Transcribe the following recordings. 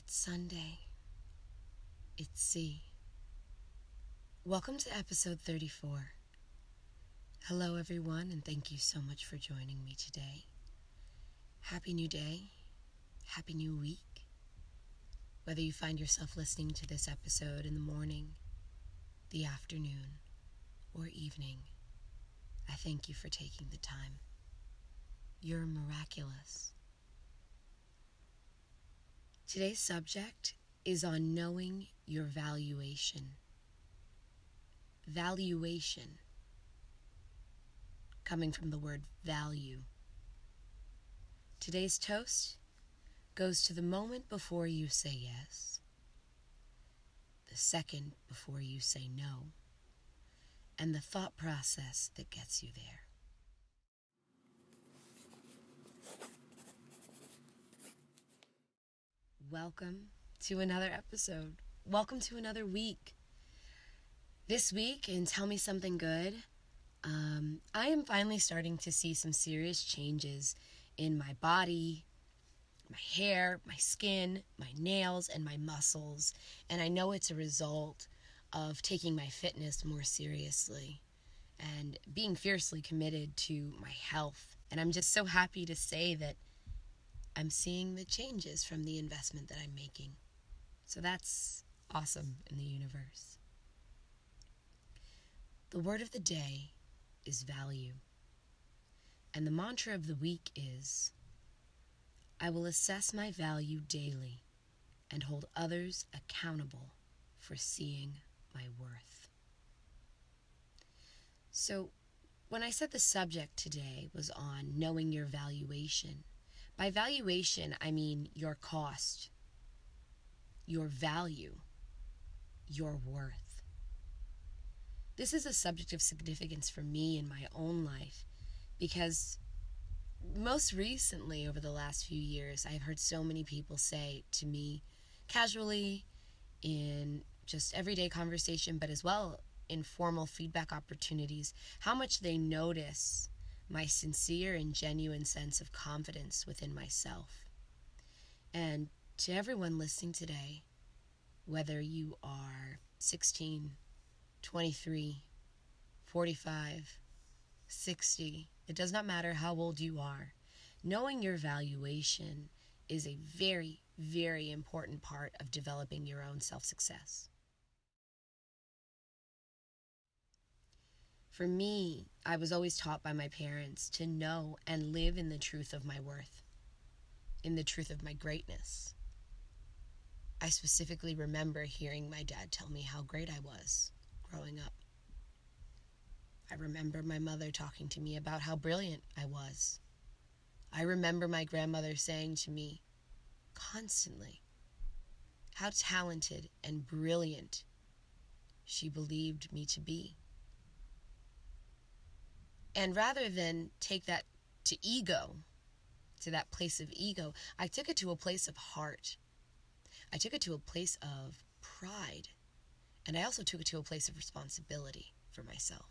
It's Sunday. It's C. Welcome to episode 34. Hello, everyone, and thank you so much for joining me today. Happy new day. Happy new week. Whether you find yourself listening to this episode in the morning, the afternoon, or evening, I thank you for taking the time. You're miraculous. Today's subject is on knowing your valuation. Valuation, coming from the word value. Today's toast goes to the moment before you say yes, the second before you say no, and the thought process that gets you there. Welcome to another episode. Welcome to another week. This week, and Tell Me Something Good, um, I am finally starting to see some serious changes in my body, my hair, my skin, my nails, and my muscles. And I know it's a result of taking my fitness more seriously and being fiercely committed to my health. And I'm just so happy to say that I'm seeing the changes from the investment that I'm making. So that's awesome in the universe. The word of the day is value. And the mantra of the week is I will assess my value daily and hold others accountable for seeing my worth. So, when I said the subject today was on knowing your valuation, by valuation, I mean your cost, your value, your worth. This is a subject of significance for me in my own life because most recently, over the last few years, I've heard so many people say to me casually in just everyday conversation, but as well in formal feedback opportunities, how much they notice my sincere and genuine sense of confidence within myself. And to everyone listening today, whether you are 16, 23, 45, 60, it does not matter how old you are, knowing your valuation is a very, very important part of developing your own self success. For me, I was always taught by my parents to know and live in the truth of my worth, in the truth of my greatness. I specifically remember hearing my dad tell me how great I was growing up. I remember my mother talking to me about how brilliant I was. I remember my grandmother saying to me constantly how talented and brilliant she believed me to be. And rather than take that to ego, to that place of ego, I took it to a place of heart. I took it to a place of pride. And I also took it to a place of responsibility for myself.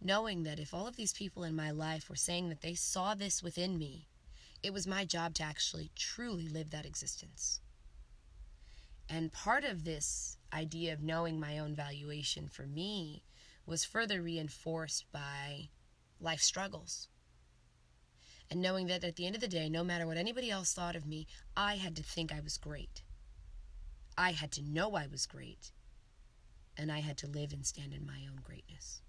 Knowing that if all of these people in my life were saying that they saw this within me, it was my job to actually truly live that existence. And part of this idea of knowing my own valuation for me was further reinforced by life struggles. And knowing that at the end of the day, no matter what anybody else thought of me, I had to think I was great. I had to know I was great. And I had to live and stand in my own greatness.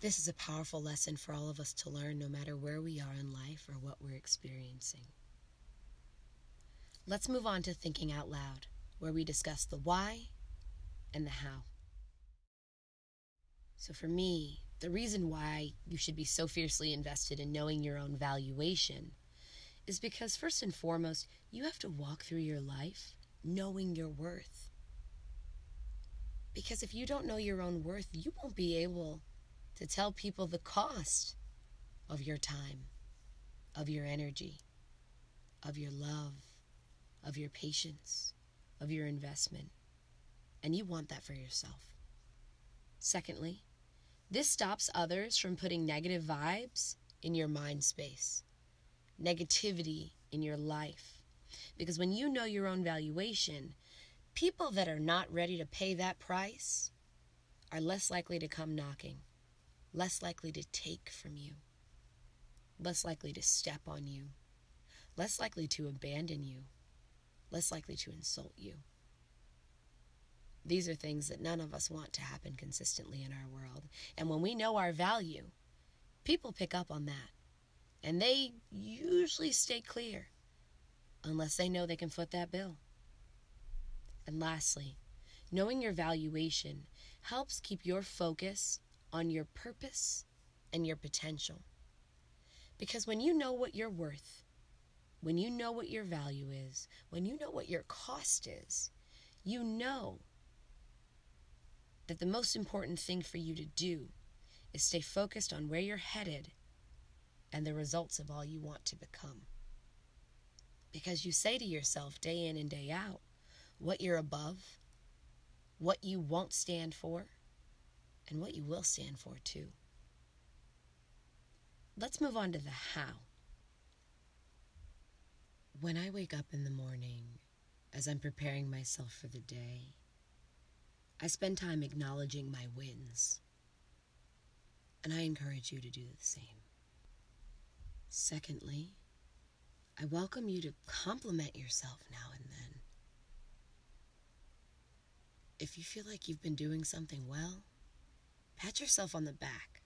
This is a powerful lesson for all of us to learn no matter where we are in life or what we're experiencing. Let's move on to thinking out loud, where we discuss the why and the how. So, for me, the reason why you should be so fiercely invested in knowing your own valuation is because, first and foremost, you have to walk through your life knowing your worth. Because if you don't know your own worth, you won't be able to tell people the cost of your time, of your energy, of your love, of your patience, of your investment. And you want that for yourself. Secondly, this stops others from putting negative vibes in your mind space. Negativity in your life. Because when you know your own valuation, people that are not ready to pay that price are less likely to come knocking, less likely to take from you, less likely to step on you, less likely to abandon you, less likely to insult you. These are things that none of us want to happen consistently in our world. And when we know our value, people pick up on that. And they usually stay clear unless they know they can foot that bill. And lastly, knowing your valuation helps keep your focus on your purpose and your potential. Because when you know what you're worth, when you know what your value is, when you know what your cost is, you know that the most important thing for you to do is stay focused on where you're headed and the results of all you want to become. Because you say to yourself day in and day out what you're above, what you won't stand for, and what you will stand for too. Let's move on to the how. When I wake up in the morning, as I'm preparing myself for the day, I spend time acknowledging my wins. And I encourage you to do the same. Secondly, I welcome you to compliment yourself now and then. If you feel like you've been doing something well, pat yourself on the back.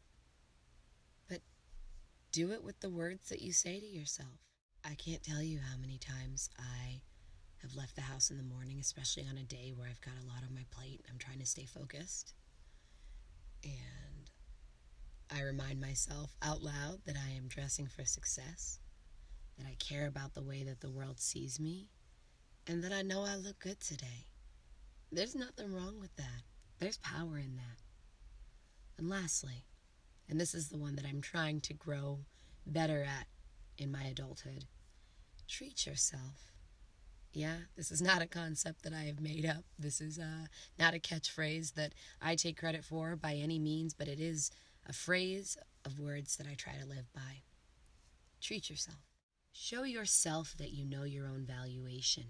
But do it with the words that you say to yourself. I can't tell you how many times I have left the house in the morning, especially on a day where I've got a lot on my plate. I'm trying to stay focused. And I remind myself out loud that I am dressing for success, that I care about the way that the world sees me, and that I know I look good today. There's nothing wrong with that. There's power in that. And lastly, and this is the one that I'm trying to grow better at in my adulthood, treat yourself. Yeah, this is not a concept that I have made up. This is uh, not a catchphrase that I take credit for by any means, but it is a phrase of words that I try to live by. Treat yourself. Show yourself that you know your own valuation.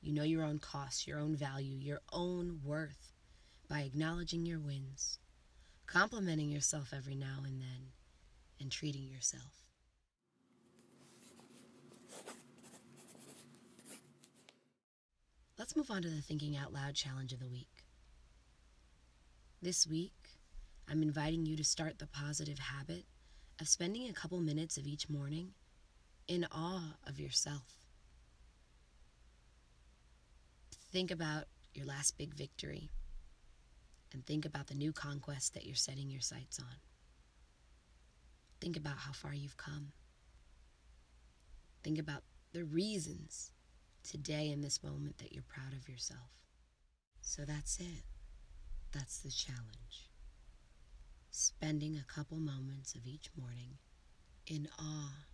You know your own cost, your own value, your own worth by acknowledging your wins, complimenting yourself every now and then, and treating yourself. Let's move on to the Thinking Out Loud Challenge of the Week. This week, I'm inviting you to start the positive habit of spending a couple minutes of each morning in awe of yourself. Think about your last big victory and think about the new conquest that you're setting your sights on. Think about how far you've come. Think about the reasons today in this moment that you're proud of yourself. So that's it. That's the challenge. Spending a couple moments of each morning in awe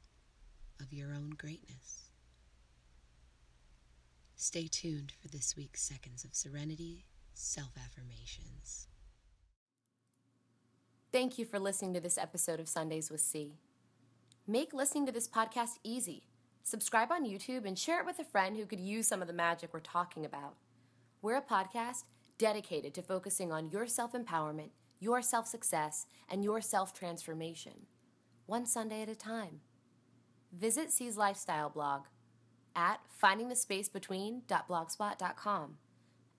of your own greatness. Stay tuned for this week's Seconds of Serenity Self Affirmations. Thank you for listening to this episode of Sundays with C. Make listening to this podcast easy Subscribe on YouTube and share it with a friend who could use some of the magic we're talking about. We're a podcast dedicated to focusing on your self empowerment, your self success, and your self transformation, one Sunday at a time. Visit C's lifestyle blog at findingthespacebetween.blogspot.com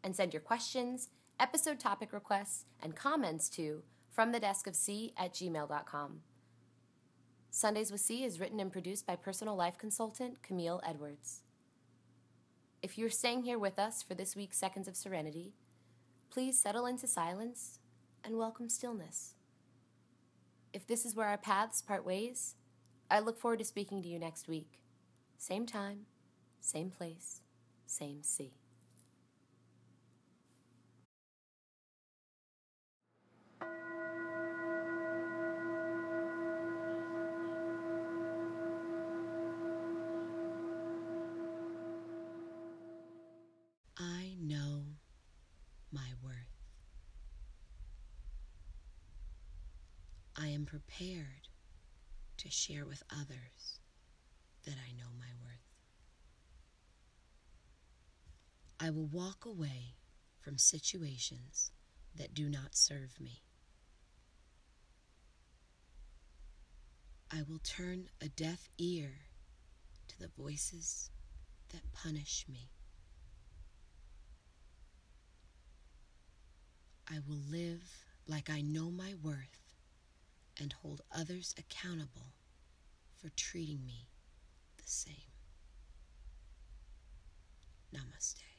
and send your questions, episode topic requests, and comments to from the desk of C at gmail.com. Sundays with C is written and produced by personal life consultant Camille Edwards. If you're staying here with us for this week's Seconds of Serenity, please settle into silence and welcome stillness. If this is where our paths part ways, I look forward to speaking to you next week. Same time, same place, same C. I am prepared to share with others that I know my worth. I will walk away from situations that do not serve me. I will turn a deaf ear to the voices that punish me. I will live like I know my worth and hold others accountable for treating me the same. Namaste.